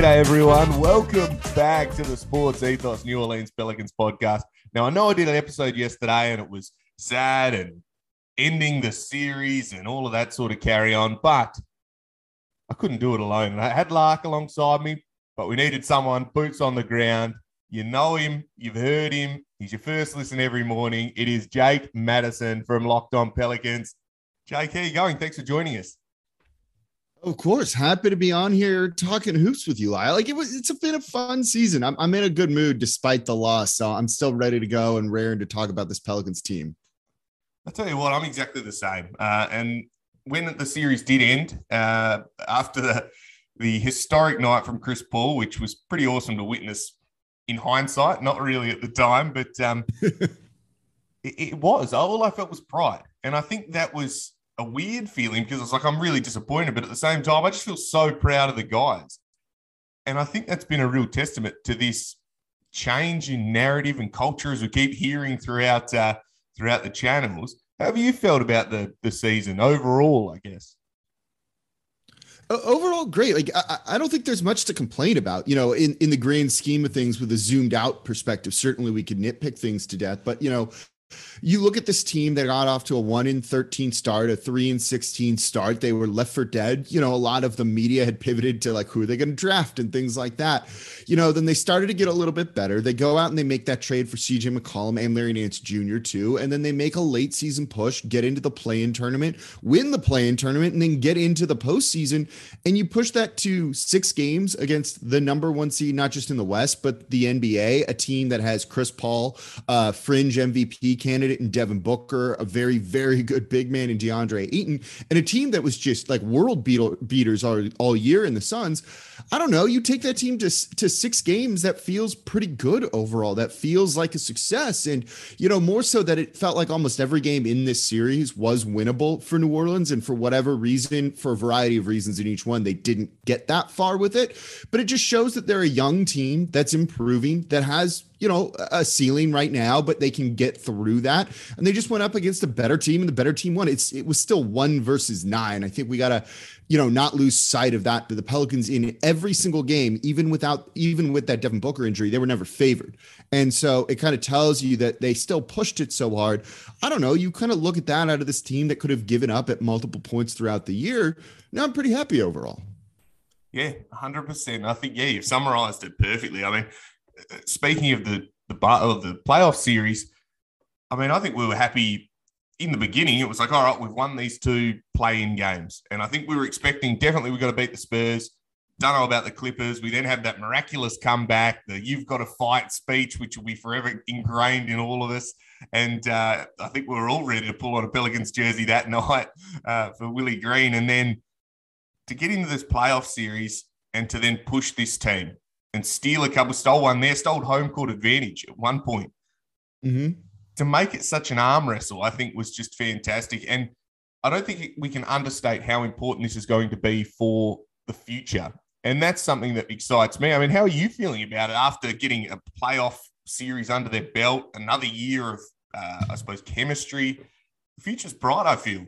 G'day, everyone. Welcome back to the Sports Ethos New Orleans Pelicans podcast. Now, I know I did an episode yesterday and it was sad and ending the series and all of that sort of carry on, but I couldn't do it alone. I had Lark alongside me, but we needed someone, boots on the ground. You know him, you've heard him. He's your first listen every morning. It is Jake Madison from Locked On Pelicans. Jake, how you going? Thanks for joining us. Of course, happy to be on here talking hoops with you, Lyle. Like it was, it's been a fun season. I'm, I'm in a good mood despite the loss, so I'm still ready to go and raring to talk about this Pelicans team. I'll tell you what, I'm exactly the same. Uh, and when the series did end, uh, after the the historic night from Chris Paul, which was pretty awesome to witness in hindsight, not really at the time, but um, it, it was. All I felt was pride, and I think that was a weird feeling because it's like I'm really disappointed, but at the same time, I just feel so proud of the guys. And I think that's been a real testament to this change in narrative and culture as we keep hearing throughout uh, throughout the channels. How have you felt about the the season overall? I guess overall great like I, I, don't think there's much to complain about you know in in the grand scheme of things with a zoomed out perspective certainly we could nitpick things to death but you know you look at this team that got off to a 1 in 13 start, a 3 in 16 start. They were left for dead. You know, a lot of the media had pivoted to like who are they going to draft and things like that. You know, then they started to get a little bit better. They go out and they make that trade for CJ McCollum and Larry Nance Jr. too, and then they make a late season push, get into the play-in tournament, win the play-in tournament and then get into the postseason and you push that to 6 games against the number 1 seed not just in the West, but the NBA, a team that has Chris Paul, uh fringe MVP candidate in Devin Booker, a very, very good big man in DeAndre Ayton, and a team that was just like world beaters all, all year in the Suns. I don't know. You take that team to, to six games, that feels pretty good overall. That feels like a success. And, you know, more so that it felt like almost every game in this series was winnable for New Orleans. And for whatever reason, for a variety of reasons in each one, they didn't get that far with it. But it just shows that they're a young team that's improving, that has you know, a ceiling right now, but they can get through that. And they just went up against a better team, and the better team won. It's it was still one versus nine. I think we gotta, you know, not lose sight of that. But The Pelicans in every single game, even without even with that Devin Booker injury, they were never favored. And so it kind of tells you that they still pushed it so hard. I don't know. You kind of look at that out of this team that could have given up at multiple points throughout the year. Now I'm pretty happy overall. Yeah, 100%. I think, yeah, you've summarized it perfectly. I mean, speaking of the the of the playoff series, I mean, I think we were happy in the beginning. It was like, all right, we've won these two play-in games, and I think we were expecting definitely we've got to beat the Spurs. Don't know about the Clippers. We then had that miraculous comeback, the "You've got to fight" speech, which will be forever ingrained in all of us. And uh, I think we were all ready to pull on a Pelicans jersey that night uh, for Willie Green, and then to get into this playoff series and to then push this team and steal a couple, stole one there, stole home court advantage at one point. Mm-hmm. To make it such an arm wrestle, I think was just fantastic. And I don't think we can understate how important this is going to be for the future. And that's something that excites me. I mean, how are you feeling about it after getting a playoff series under their belt, another year of, uh, I suppose, chemistry? The future's bright, I feel.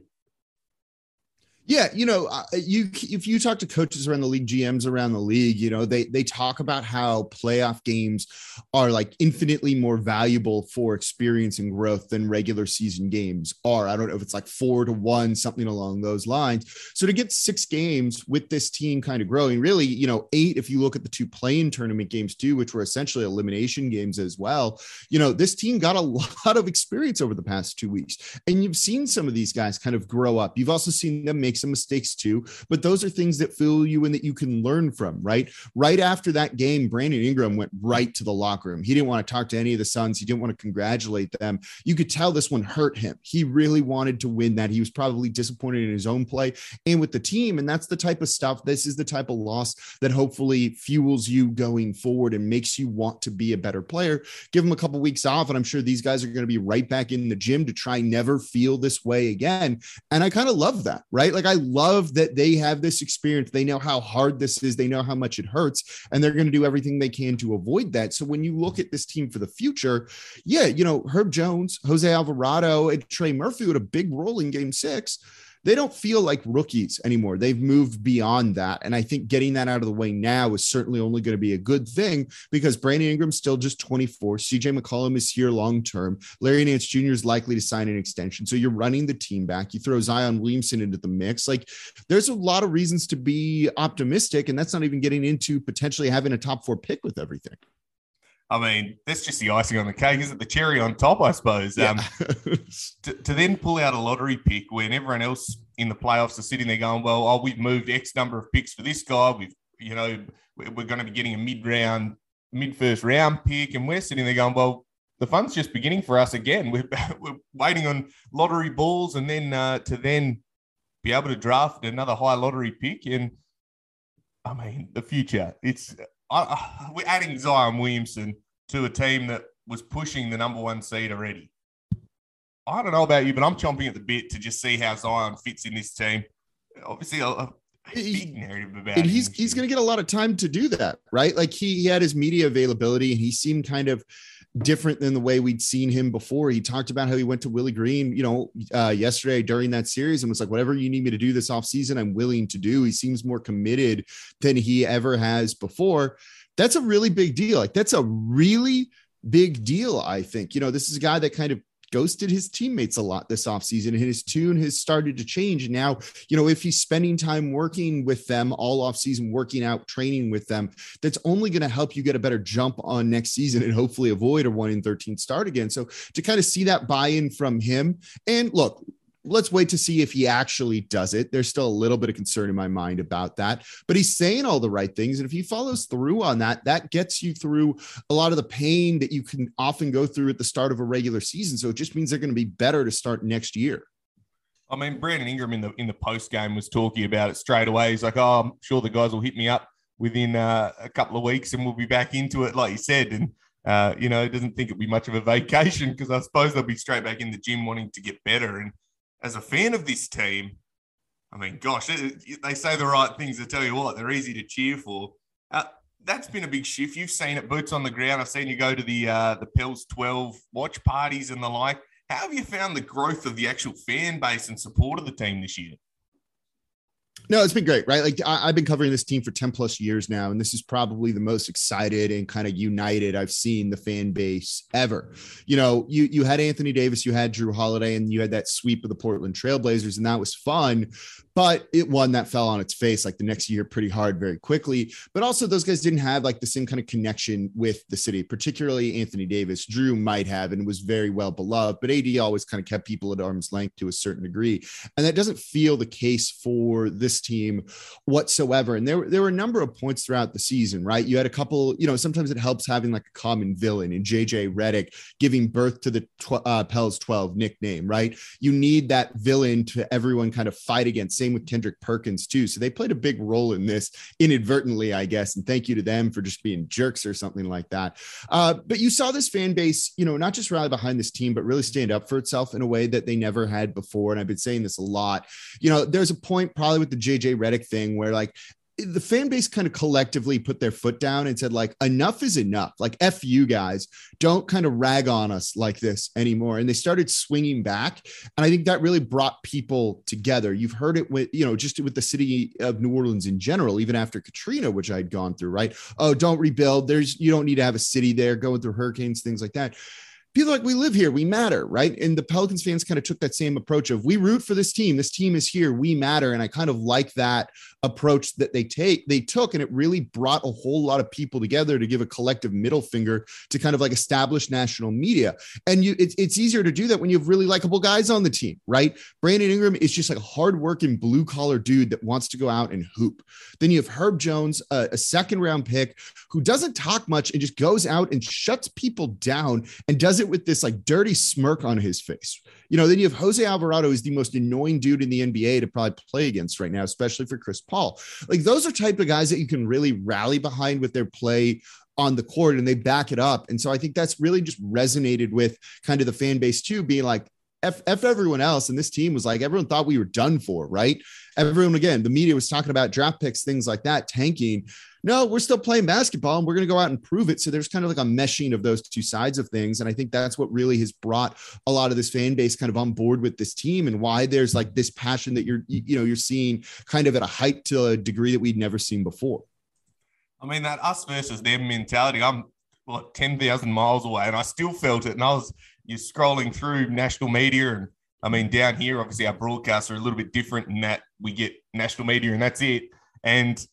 Yeah, you know, uh, you if you talk to coaches around the league, GMs around the league, you know, they they talk about how playoff games are like infinitely more valuable for experience and growth than regular season games are. I don't know if it's like 4 to 1 something along those lines. So to get 6 games with this team kind of growing, really, you know, 8 if you look at the two play-in tournament games too, which were essentially elimination games as well. You know, this team got a lot of experience over the past 2 weeks. And you've seen some of these guys kind of grow up. You've also seen them make make some mistakes too, but those are things that fill you and that you can learn from, right? Right after that game, Brandon Ingram went right to the locker room. He didn't want to talk to any of the Suns. He didn't want to congratulate them. You could tell this one hurt him. He really wanted to win that. He was probably disappointed in his own play and with the team. And that's the type of stuff. This is the type of loss that hopefully fuels you going forward and makes you want to be a better player. Give them a couple weeks off, and I'm sure these guys are going to be right back in the gym to try never feel this way again. And I kind of love that, right? Like I love that they have this experience. They know how hard this is. They know how much it hurts, and they're going to do everything they can to avoid that. So when you look at this team for the future, yeah, you know, Herb Jones, Jose Alvarado, and Trey Murphy had a big role in game six they don't feel like rookies anymore. They've moved beyond that. And I think getting that out of the way now is certainly only going to be a good thing because Brandon Ingram's still just 24. CJ McCollum is here long term. Larry Nance Jr. is likely to sign an extension. So you're running the team back. You throw Zion Williamson into the mix. Like there's a lot of reasons to be optimistic. And that's not even getting into potentially having a top four pick with everything. I mean, that's just the icing on the cake, is it? The cherry on top, I suppose. Yeah. Um, to, to, then pull out a lottery pick when everyone else in the playoffs are sitting there going, "Well, oh, we've moved X number of picks for this guy. We've, you know, we're going to be getting a mid-round, mid-first round pick," and we're sitting there going, "Well, the fun's just beginning for us again. We're, we're waiting on lottery balls, and then uh, to then be able to draft another high lottery pick." And I mean, the future. It's I, we're adding Zion Williamson to a team that was pushing the number one seed already. I don't know about you, but I'm chomping at the bit to just see how Zion fits in this team. Obviously, a, a big narrative about and he's he's going to get a lot of time to do that, right? Like he, he had his media availability, and he seemed kind of different than the way we'd seen him before. He talked about how he went to Willie Green, you know, uh, yesterday during that series and was like, whatever you need me to do this offseason, I'm willing to do. He seems more committed than he ever has before. That's a really big deal. Like that's a really big deal, I think. You know, this is a guy that kind of ghosted his teammates a lot this offseason and his tune has started to change. Now, you know, if he's spending time working with them all offseason, working out, training with them, that's only going to help you get a better jump on next season and hopefully avoid a one in 13 start again. So to kind of see that buy in from him and look, let's wait to see if he actually does it. There's still a little bit of concern in my mind about that, but he's saying all the right things. And if he follows through on that, that gets you through a lot of the pain that you can often go through at the start of a regular season. So it just means they're going to be better to start next year. I mean, Brandon Ingram in the in the post game was talking about it straight away. He's like, "Oh, I'm sure the guys will hit me up within uh, a couple of weeks, and we'll be back into it," like you said. And uh, you know, doesn't think it'll be much of a vacation because I suppose they'll be straight back in the gym wanting to get better. And as a fan of this team, I mean, gosh, they say the right things. I tell you what, they're easy to cheer for. Uh, that's been a big shift. You've seen it, boots on the ground. I've seen you go to the uh, the Pels 12 watch parties and the like. How have you found the growth of the actual fan base and support of the team this year? No, it's been great, right? Like I, have been covering this team for 10 plus years now, and this is probably the most excited and kind of united I've seen the fan base ever. You know, you you had Anthony Davis, you had Jrue Holiday, and you had that sweep of the Portland Trailblazers, and that was fun but it one that fell on its face like the next year pretty hard very quickly. But also those guys didn't have like the same kind of connection with the city particularly anthony davis. Jrue might have and was very well beloved but ad always kind of kept people at arm's length to a certain degree. And that doesn't feel the case for this team whatsoever. And there, there were a number of points throughout the season right? You had a couple you know sometimes it helps having like a common villain in jj Redick giving birth to the tw- uh, pels 12 nickname right? You need that villain to everyone kind of fight against same with Kendrick Perkins too. So they played a big role in this inadvertently, I guess. And thank you to them for just being jerks or something like that. Uh, but you saw this fan base, you know, not just rally behind this team, but really stand up for itself in a way that they never had before. And I've been saying this a lot. You know, there's a point probably with the JJ Redick thing where like the fan base kind of collectively put their foot down and said like enough is enough. Like f you guys. Don't kind of rag on us like this anymore. And they started swinging back. And i think that really brought people together. You've heard it with you know just with the city of new orleans in general even after katrina which i'd gone through right? Oh don't rebuild. There's you don't need to have a city there going through hurricanes things like that feel like we live here, we matter, right? And the Pelicans fans kind of took that same approach of we root for this team. This team is here, we matter. And I kind of like that approach that they take, they took, and it really brought a whole lot of people together to give a collective middle finger to kind of like establish national media. And you it's, it's easier to do that when you have really likable guys on the team, right? Brandon Ingram is just like a hardworking blue collar dude that wants to go out and hoop. Then you have Herb Jones, a, a second round pick who doesn't talk much and just goes out and shuts people down and does it with this like dirty smirk on his face. You know, then you have Jose Alvarado, who's the most annoying dude in the NBA to probably play against right now, especially for Chris Paul. Like those are type of guys that you can really rally behind with their play on the court and they back it up. And so I think that's really just resonated with kind of the fan base too, being like, F, F everyone else. And this team was like, everyone thought we were done for, right? Everyone, again, the media was talking about draft picks, things like that, tanking. No, we're still playing basketball and we're going to go out and prove it. So there's kind of like a meshing of those two sides of things. And I think that's what really has brought a lot of this fan base kind of on board with this team and why there's like this passion that you're, you know, you're seeing kind of at a height to a degree that we'd never seen before. I mean, that us versus them mentality, I'm what 10,000 miles away and I still felt it. And I was, you're scrolling through national media and I mean, down here, obviously our broadcasts are a little bit different in that we get national media and that's it. And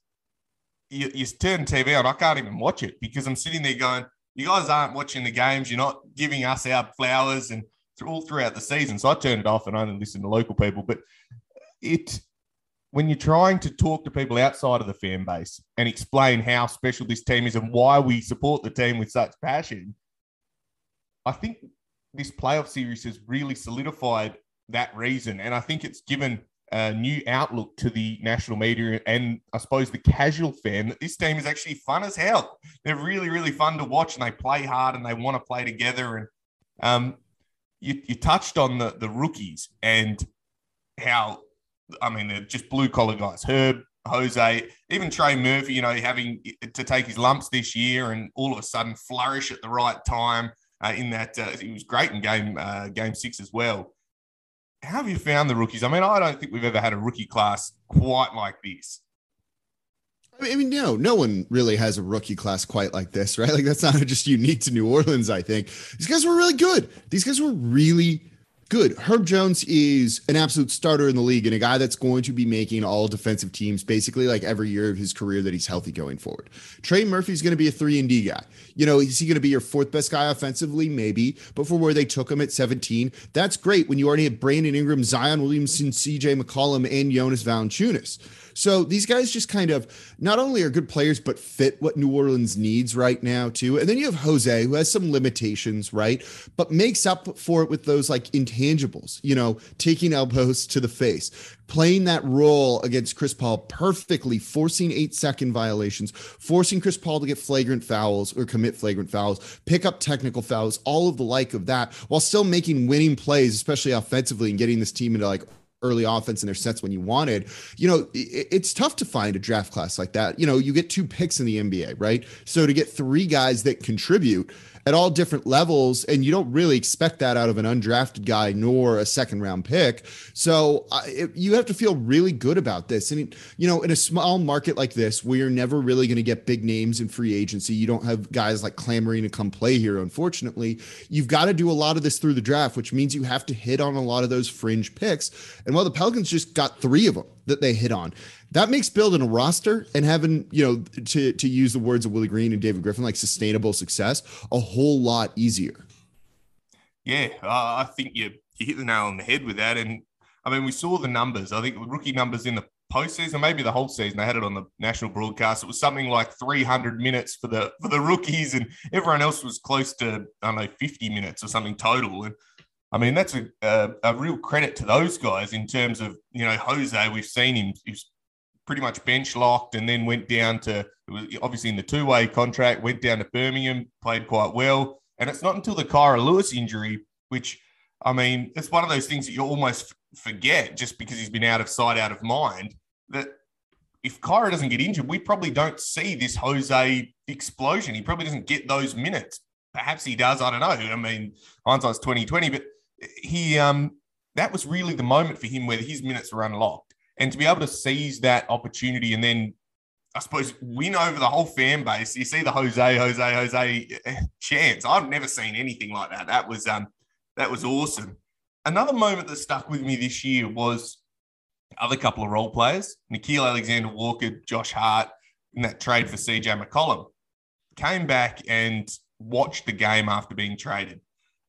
you, you turn TV on, I can't even watch it because I'm sitting there going, you guys aren't watching the games. You're not giving us our flowers and all throughout the season. So I turned it off and only listen to local people. But it, when you're trying to talk to people outside of the fan base and explain how special this team is and why we support the team with such passion, I think this playoff series has really solidified that reason. And I think it's given a new outlook to the national media and I suppose the casual fan that this team is actually fun as hell. They're really, really fun to watch and they play hard and they want to play together. And um, you, you touched on the, the rookies and how, I mean, they're just blue collar guys. Herb, Jose, even Trey Murphy, you know, having to take his lumps this year and all of a sudden flourish at the right time uh, in that. Uh, he was great in game uh, game six as well. How have you found the rookies? I mean, I don't think we've ever had a rookie class quite like this. I mean, no, no one really has a rookie class quite like this, right? Like that's not just unique to New Orleans. I think these guys were really good. These guys were really good. Herb Jones is an absolute starter in the league and a guy that's going to be making all defensive teams basically like every year of his career that he's healthy going forward. Trey Murphy's going to be a three and D guy. You know, is he going to be your fourth best guy offensively? Maybe, but for where they took him at 17, that's great when you already have Brandon Ingram, Zion Williamson, CJ McCollum, and Jonas Valanciunas. So these guys just kind of not only are good players, but fit what New Orleans needs right now, too. And then you have Jose, who has some limitations, right? But makes up for it with those like intangibles, you know, taking elbows to the face, playing that role against Chris Paul perfectly, forcing eight second violations, forcing Chris Paul to get flagrant fouls or commit flagrant fouls, pick up technical fouls, all of the like of that, while still making winning plays, especially offensively, and getting this team into like early offense in their sets when you wanted. You know, it, it's tough to find a draft class like that. You know, you get two picks in the NBA, right? So to get three guys that contribute at all different levels, and you don't really expect that out of an undrafted guy nor a second round pick. So uh, it, you have to feel really good about this. And you know, in a small market like this, where you're never really going to get big names in free agency, you don't have guys like clamoring to come play here. Unfortunately, you've got to do a lot of this through the draft, which means you have to hit on a lot of those fringe picks. And while the Pelicans just got three of them that they hit on that makes building a roster and having you know to to use the words of Willie Green and David Griffin like sustainable success a whole lot easier. Yeah, uh, I think you you hit the nail on the head with that, and I mean we saw the numbers. I think rookie numbers in the postseason, maybe the whole season. They had it on the national broadcast. It was something like 300 minutes for the for the rookies, and everyone else was close to I don't know 50 minutes or something total. And I mean that's a a, a real credit to those guys in terms of you know Jose. We've seen him. He's pretty much bench locked and then went down to obviously in the two way contract, went down to Birmingham, played quite well. And it's not until the Kira Lewis injury, which I mean, it's one of those things that you almost forget just because he's been out of sight, out of mind. That if Kira doesn't get injured, we probably don't see this Jose explosion. He probably doesn't get those minutes. Perhaps he does. I don't know. I mean, hindsight's twenty twenty, but he um that was really the moment for him where his minutes were unlocked and to be able to seize that opportunity and then I suppose, win over the whole fan base. You see the Jose, Jose, Jose chance. I've never seen anything like that. That was um, that was awesome. Another moment that stuck with me this year was other couple of role players, Nickeil Alexander Walker, Josh Hart, in that trade for CJ McCollum, came back and watched the game after being traded.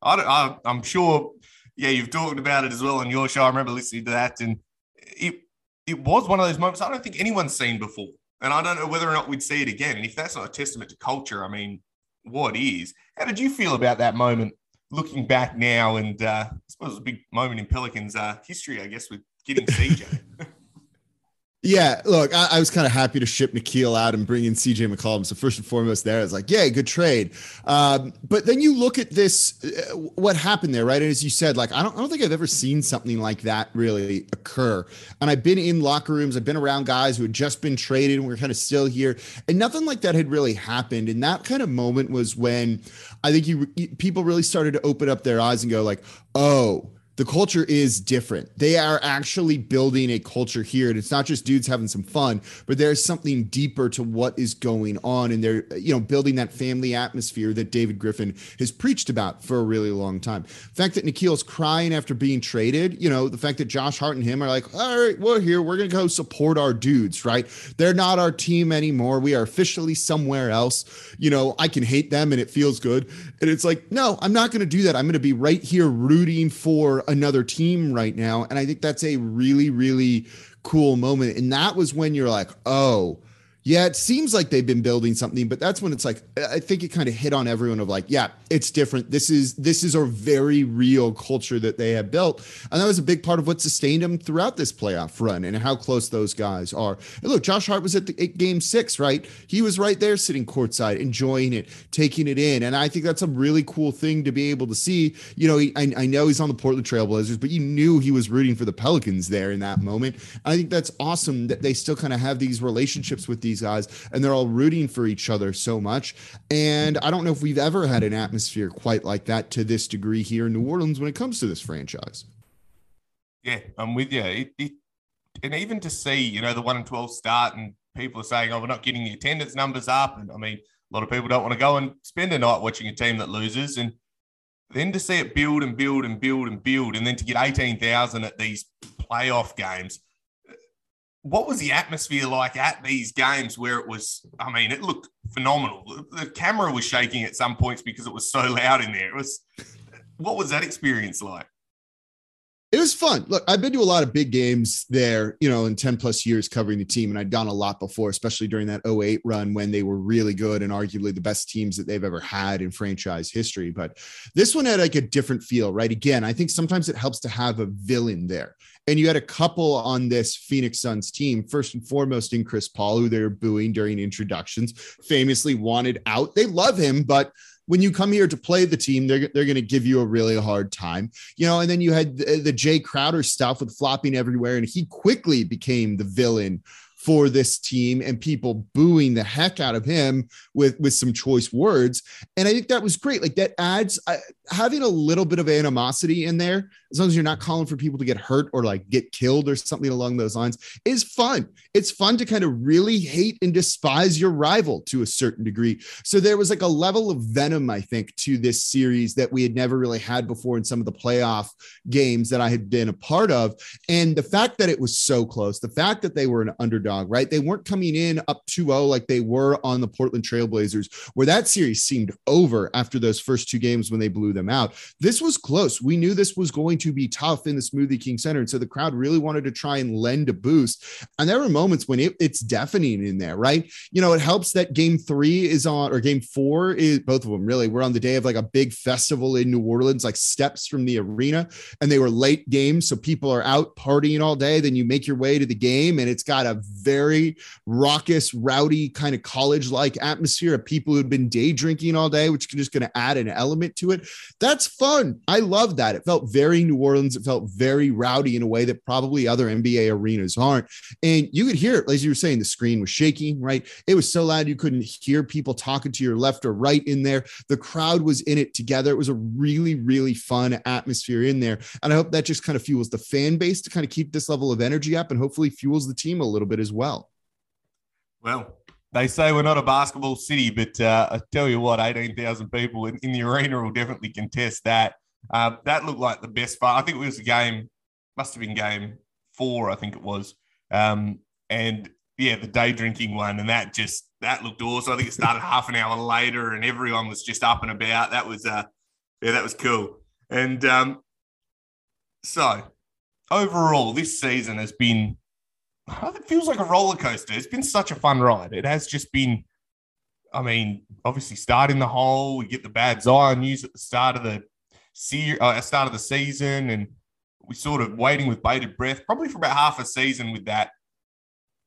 I am sure, yeah, you've talked about it as well on your show. I remember listening to that, and it it was one of those moments I don't think anyone's seen before, and I don't know whether or not we'd see it again. And if that's not a testament to culture, I mean, what is? How did you feel about that moment? Looking back now, and uh, I suppose it was a big moment in Pelicans uh, history, I guess, with getting CJ. Yeah, look, I, I was kind of happy to ship Nickeil out and bring in CJ McCollum. So first and foremost, there, I was like, "Yeah, good trade." Um, but then you look at this, uh, what happened there, right? And as you said, like I don't, I don't think I've ever seen something like that really occur. And I've been in locker rooms, I've been around guys who had just been traded, and we're kind of still here, and nothing like that had really happened. And that kind of moment was when I think you people really started to open up their eyes and go, like, "Oh." The culture is different. They are actually building a culture here. And it's not just dudes having some fun, but there's something deeper to what is going on. And they're, you know, building that family atmosphere that David Griffin has preached about for a really long time. The fact that Nickeil's crying after being traded, you know, the fact that Josh Hart and him are like, all right, we're here. We're going to go support our dudes, right? They're not our team anymore. We are officially somewhere else. You know, I can hate them and it feels good. And it's like, no, I'm not going to do that. I'm going to be right here rooting for another team right now. And I think that's a really, really cool moment. And that was when you're like, oh, yeah, it seems like they've been building something, but that's when it's like I think it kind of hit on everyone of like, yeah, it's different. This is this is a very real culture that they have built, and that was a big part of what sustained them throughout this playoff run and how close those guys are. And look, Josh Hart was at the game six, right? He was right there, sitting courtside, enjoying it, taking it in, and I think that's a really cool thing to be able to see. You know, he, I, I know he's on the Portland Trailblazers, but you knew he was rooting for the Pelicans there in that moment. I think that's awesome that they still kind of have these relationships with these guys and they're all rooting for each other so much. And I don't know if we've ever had an atmosphere quite like that to this degree here in New Orleans when it comes to this franchise. Yeah, I'm with you. It, it, and even to see, you know, the one and 12 start and people are saying, oh, we're not getting the attendance numbers up. And I mean, a lot of people don't want to go and spend a night watching a team that loses. And then to see it build and build and build and build, and then to get 18,000 at these playoff games, what was the atmosphere like at these games where it was i mean it looked phenomenal. The camera was shaking at some points because it was so loud in there. It was what was that experience like it was fun. Look, I've been to a lot of big games there, you know, in 10 plus years covering the team, and I'd done a lot before, especially during that 08 run when they were really good and arguably the best teams that they've ever had in franchise history. But this one had like a different feel, right? Again, I think sometimes it helps to have a villain there. And you had a couple on this Phoenix Suns team, first and foremost in Chris Paul, who they were booing during introductions, famously wanted out. They love him, but when you come here to play the team, they're, they're going to give you a really hard time, you know. And then you had the, the Jae Crowder stuff with flopping everywhere, and he quickly became the villain for this team and people booing the heck out of him with with some choice words and i think that was great like that adds uh, having a little bit of animosity in there as long as you're not calling for people to get hurt or like get killed or something along those lines is fun. It's fun to kind of really hate and despise your rival to a certain degree. So there was like a level of venom i think to this series that we had never really had before in some of the playoff games that i had been a part of. And the fact that it was so close the fact that they were an underdog right? They weren't coming in up 2-0 like they were on the Portland Trailblazers, where that series seemed over after those first two games when they blew them out. This was close. We knew this was going to be tough in the Smoothie King Center. And so the crowd really wanted to try and lend a boost. And there were moments when it, it's deafening in there, right? You know, it helps that game three is on, or game four is both of them really. We're on the day of like a big festival in New Orleans, like steps from the arena, and they were late games. So people are out partying all day. Then you make your way to the game, and it's got a very raucous, rowdy kind of college like atmosphere of people who'd been day drinking all day, which is just going to add an element to it. That's fun. I love that. It felt very New Orleans. It felt very rowdy in a way that probably other NBA arenas aren't. And you could hear it, as you were saying, the screen was shaking, right? It was so loud you couldn't hear people talking to your left or right in there. The crowd was in it together. It was a really, really fun atmosphere in there. And I hope that just kind of fuels the fan base to kind of keep this level of energy up and hopefully fuels the team a little bit as well. Well, they say we're not a basketball city, but uh, I tell you what, 18,000 people in, in, the arena will definitely contest that. Uh, that looked like the best part. I think it was a game, must have been game four, I think it was. Um, and yeah, the day drinking one, and that just that looked awesome. I think it started half an hour later, and everyone was just up and about. That was uh, yeah, that was cool. And um, so overall, this season has been it feels like a roller coaster. It's been such a fun ride. It has just been, I mean, obviously starting the hole, we get the bad Zion news at the start of the se- uh, start of the season, and we sort of waiting with bated breath, probably for about half a season with that.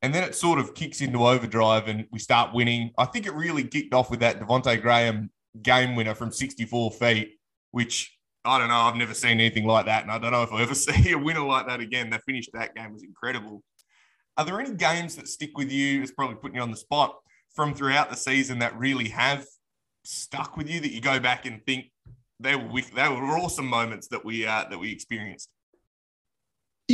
And then it sort of kicks into overdrive and we start winning. I think it really kicked off with that Devonte Graham game winner from 64 feet, which I don't know. I've never seen anything like that. And I don't know if I'll ever see a winner like that again. They finished that game was incredible. Are there any games that stick with you? It's probably putting you on the spot from throughout the season that really have stuck with you that you go back and think they were they were awesome moments that we uh, that we experienced.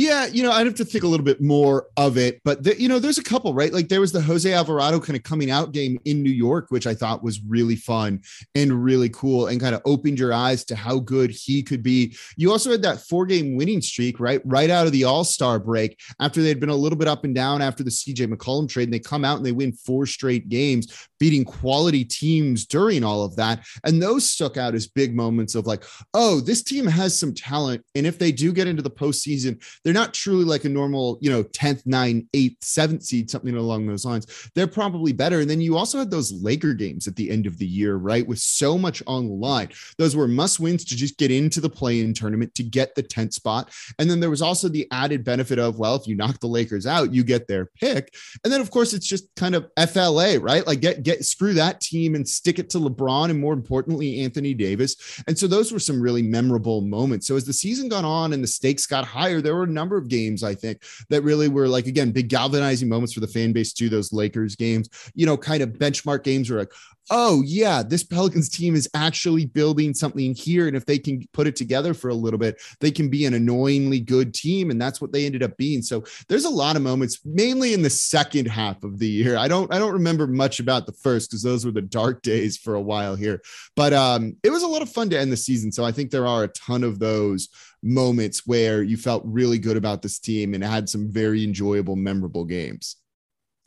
Yeah, you know, I'd have to think a little bit more of it, but the, you know, there's a couple, right? Like there was the Jose Alvarado kind of coming out game in New York, which I thought was really fun and really cool, and kind of opened your eyes to how good he could be. You also had that four game winning streak, right? Right out of the All Star break, after they'd been a little bit up and down after the CJ McCollum trade, and they come out and they win four straight games, beating quality teams during all of that, and those stuck out as big moments of like, oh, this team has some talent, and if they do get into the postseason they're not truly like a normal, you know, 10th, 9th, 8th, 7th seed, something along those lines. They're probably better. And then you also had those Laker games at the end of the year, right? With so much on the line. Those were must wins to just get into the play in tournament to get the 10th spot. And then there was also the added benefit of, well, if you knock the Lakers out, you get their pick. And then, of course, it's just kind of FLA, right? Like get, get, screw that team and stick it to LeBron and more importantly, Anthony Davis. And so those were some really memorable moments. So as the season got on and the stakes got higher, there were number of games, I think, that really were like, again, big galvanizing moments for the fan base too. Those Lakers games, you know, kind of benchmark games were like, oh, yeah, this Pelicans team is actually building something here. And if they can put it together for a little bit, they can be an annoyingly good team. And that's what they ended up being. So there's a lot of moments, mainly in the second half of the year. I don't, I don't remember much about the first because those were the dark days for a while here. But um, it was a lot of fun to end the season. So I think there are a ton of those moments where you felt really good about this team and had some very enjoyable, memorable games.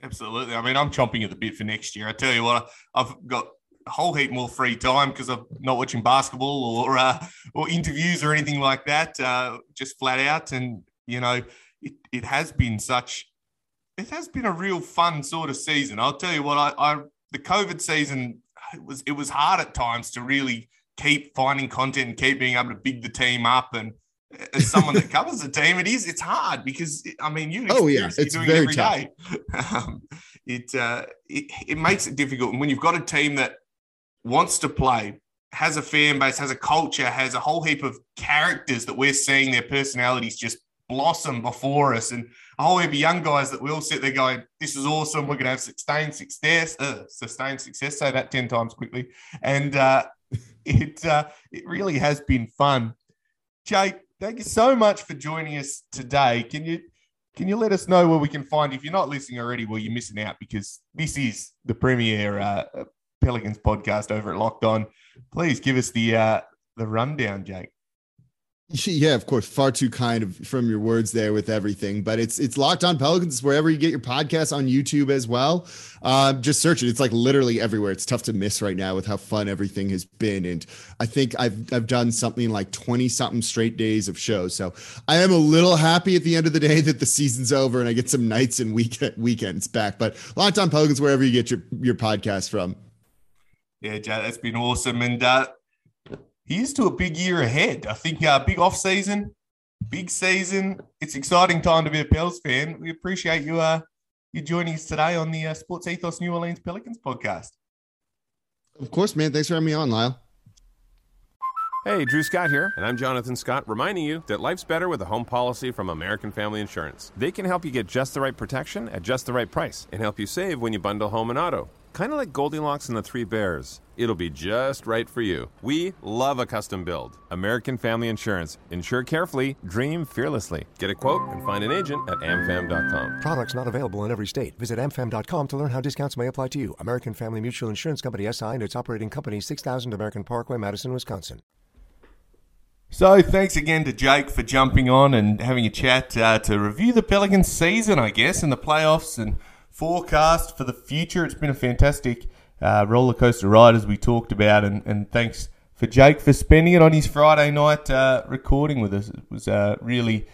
Absolutely. I mean, I'm chomping at the bit for next year. I tell you what, I've got a whole heap more free time because I'm not watching basketball or uh, or interviews or anything like that. Uh, just flat out, and you know, it, it has been such. It has been a real fun sort of season. I'll tell you what, I, I the COVID season it was it was hard at times to really keep finding content and keep being able to big the team up and as someone that covers the team, it is it's hard because I mean you oh yeah it's doing very it every tough. Day. Um, it, uh, it it makes it difficult, and when you've got a team that wants to play, has a fan base, has a culture, has a whole heap of characters that we're seeing their personalities just blossom before us, and a whole heap of young guys that we all sit there going, "This is awesome. We're going to have sustained success, uh, sustained success." Say that ten times quickly, and uh, it uh, it really has been fun. Jake, thank you so much for joining us today. Can you can you let us know where we can find? If you're not listening already, well, you're missing out because this is the premier uh, Pelicans podcast over at Locked On. Please give us the uh, the rundown, Jake. Yeah, of course. Far too kind of from your words there with everything, but it's it's locked on Pelicans wherever you get your podcasts on YouTube as well. Uh, just search it. It's like literally everywhere. It's tough to miss right now with how fun everything has been. And I think I've I've done something like 20 something straight days of shows. So I am a little happy at the end of the day that the season's over and I get some nights and weekend weekends back. But locked on Pelicans wherever you get your your podcast from. Yeah, Jay, that's been awesome. And uh here's to a big year ahead. I think uh, big off season, big season. It's exciting time to be a Pels fan. We appreciate you uh you joining us today on the uh, Sports Ethos New Orleans Pelicans podcast. Of course, man. Thanks for having me on, Lyle. Hey, Drew Scott here, and I'm Jonathan Scott, reminding you that life's better with a home policy from American Family Insurance. They can help you get just the right protection at just the right price and help you save when you bundle home and auto. Kind of like Goldilocks and the Three Bears. It'll be just right for you. We love a custom build. American Family Insurance. Insure carefully, dream fearlessly. Get a quote and find an agent at amfam.com. Products not available in every state. Visit amfam.com to learn how discounts may apply to you. American Family Mutual Insurance Company SI and its operating company 6000 American Parkway, Madison, Wisconsin. So thanks again to Jake for jumping on and having a chat uh, to review the Pelicans season, I guess, and the playoffs and forecast for the future. It's been a fantastic uh, roller coaster ride as we talked about, and, and thanks for Jake for spending it on his Friday night uh, recording with us. It was uh, really,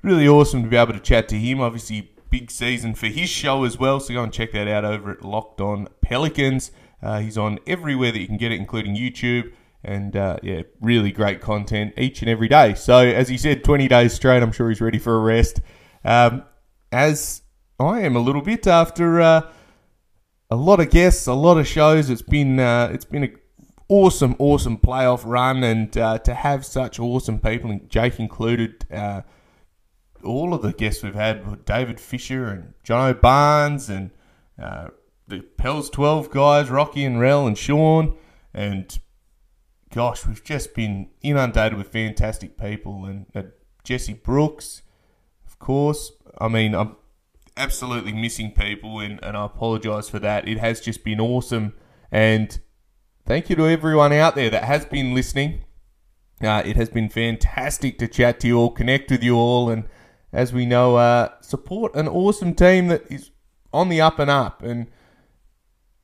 really awesome to be able to chat to him. Obviously, big season for his show as well, so go and check that out over at Locked On Pelicans. Uh, he's on everywhere that you can get it, including YouTube and uh, yeah, really great content each and every day. So as he said, 20 days straight, I'm sure he's ready for a rest. Um, as I am a little bit after uh, a lot of guests, a lot of shows. It's been uh, it's been an awesome, awesome playoff run, and uh, to have such awesome people, Jake included. Uh, all of the guests we've had, David Fisher and John Barnes and uh, the Pels 12 guys, Rocky and Rel and Sean, and gosh, we've just been inundated with fantastic people and uh, Jesse Brooks, of course. I mean, I'm absolutely missing people, and, and I apologise for that. It has just been awesome, and thank you to everyone out there that has been listening. Uh, it has been fantastic to chat to you all, connect with you all, and as we know, uh, support an awesome team that is on the up and up. And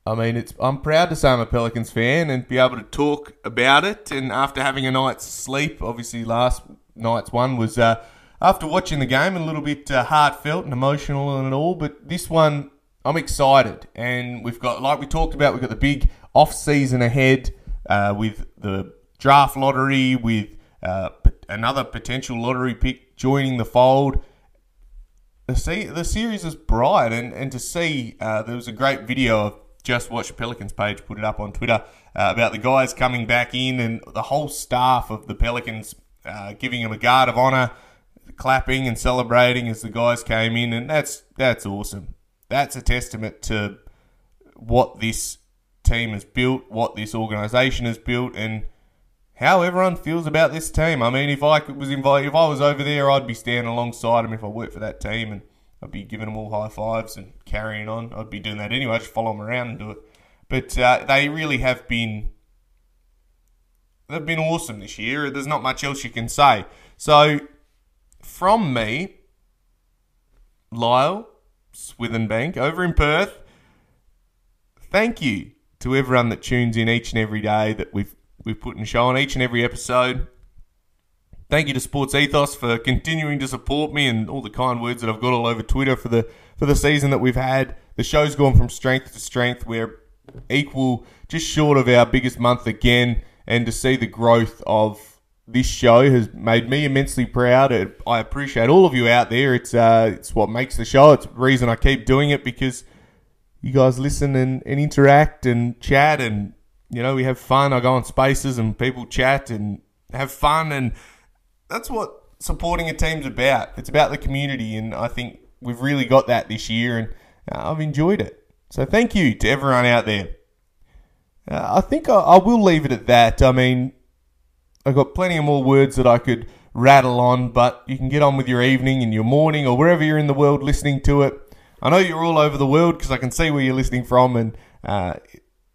I mean, it's I'm proud to say I'm a Pelicans fan and be able to talk about it. And after having a night's sleep, obviously last night's one was uh, after watching the game a little bit uh, heartfelt and emotional and all. But this one, I'm excited, and we've got like we talked about, we've got the big off season ahead uh, with the draft lottery, with uh, another potential lottery pick joining the fold. The, the series is bright, and, and to see uh, there was a great video of just watched Pelicans page put it up on Twitter uh, about the guys coming back in and the whole staff of the Pelicans uh, giving them a guard of honor, clapping and celebrating as the guys came in, and that's that's awesome. That's a testament to what this team has built, what this organisation has built, and how everyone feels about this team. I mean, if I was invited, if I was over there, I'd be standing alongside them if I worked for that team and I'd be giving them all high fives and carrying on. I'd be doing that anyway, just follow them around and do it. But uh, they really have been they've been awesome this year. There's not much else you can say. So from me, Lyle Swithenbank over in Perth, thank you to everyone that tunes in each and every day that we've we've put in show on each and every episode. Thank you to Sports Ethos for continuing to support me and all the kind words that I've got all over Twitter for the for the season that we've had. The show's gone from strength to strength. We're equal, just short of our biggest month again, and to see the growth of this show has made me immensely proud. I appreciate all of you out there. It's uh, it's what makes the show. It's the reason I keep doing it because you guys listen and, and interact and chat and you know we have fun. I go on spaces and people chat and have fun and that's what supporting a team's about. It's about the community, and I think we've really got that this year, and uh, I've enjoyed it. So thank you to everyone out there. Uh, I think I, I, will leave it at that. I mean, I've got plenty of more words that I could rattle on, but you can get on with your evening and your morning or wherever you're in the world listening to it. I know you're all over the world because I can see where you're listening from, and uh,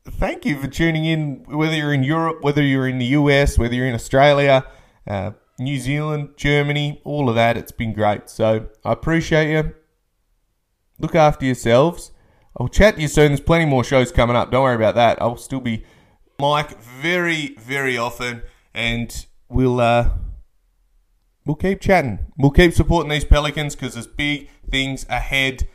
thank you for tuning in. Whether you're in Europe, whether you're in the US, whether you're in Australia. Uh, New Zealand, Germany, all of that. It's been great. So I appreciate you. Look after yourselves. I'll chat to you soon. There's plenty more shows coming up. Don't worry about that. I'll still be Mike very, very often, and we'll uh, we'll keep chatting. We'll keep supporting these Pelicans because there's big things ahead.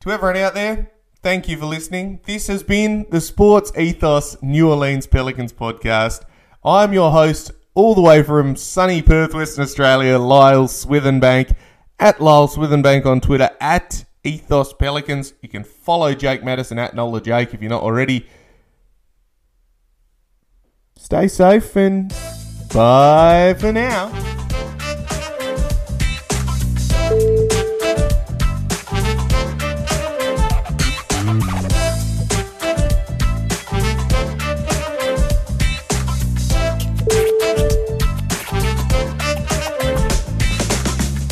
To everyone out there, thank you for listening. This has been the Sports Ethos New Orleans Pelicans podcast. I'm your host, all the way from sunny Perth, Western Australia, Lyle Swithenbank, at Lyle Swithenbank on Twitter, at Ethos Pelicans. You can follow Jake Madison at Nola Jake if you're not already. Stay safe and bye for now.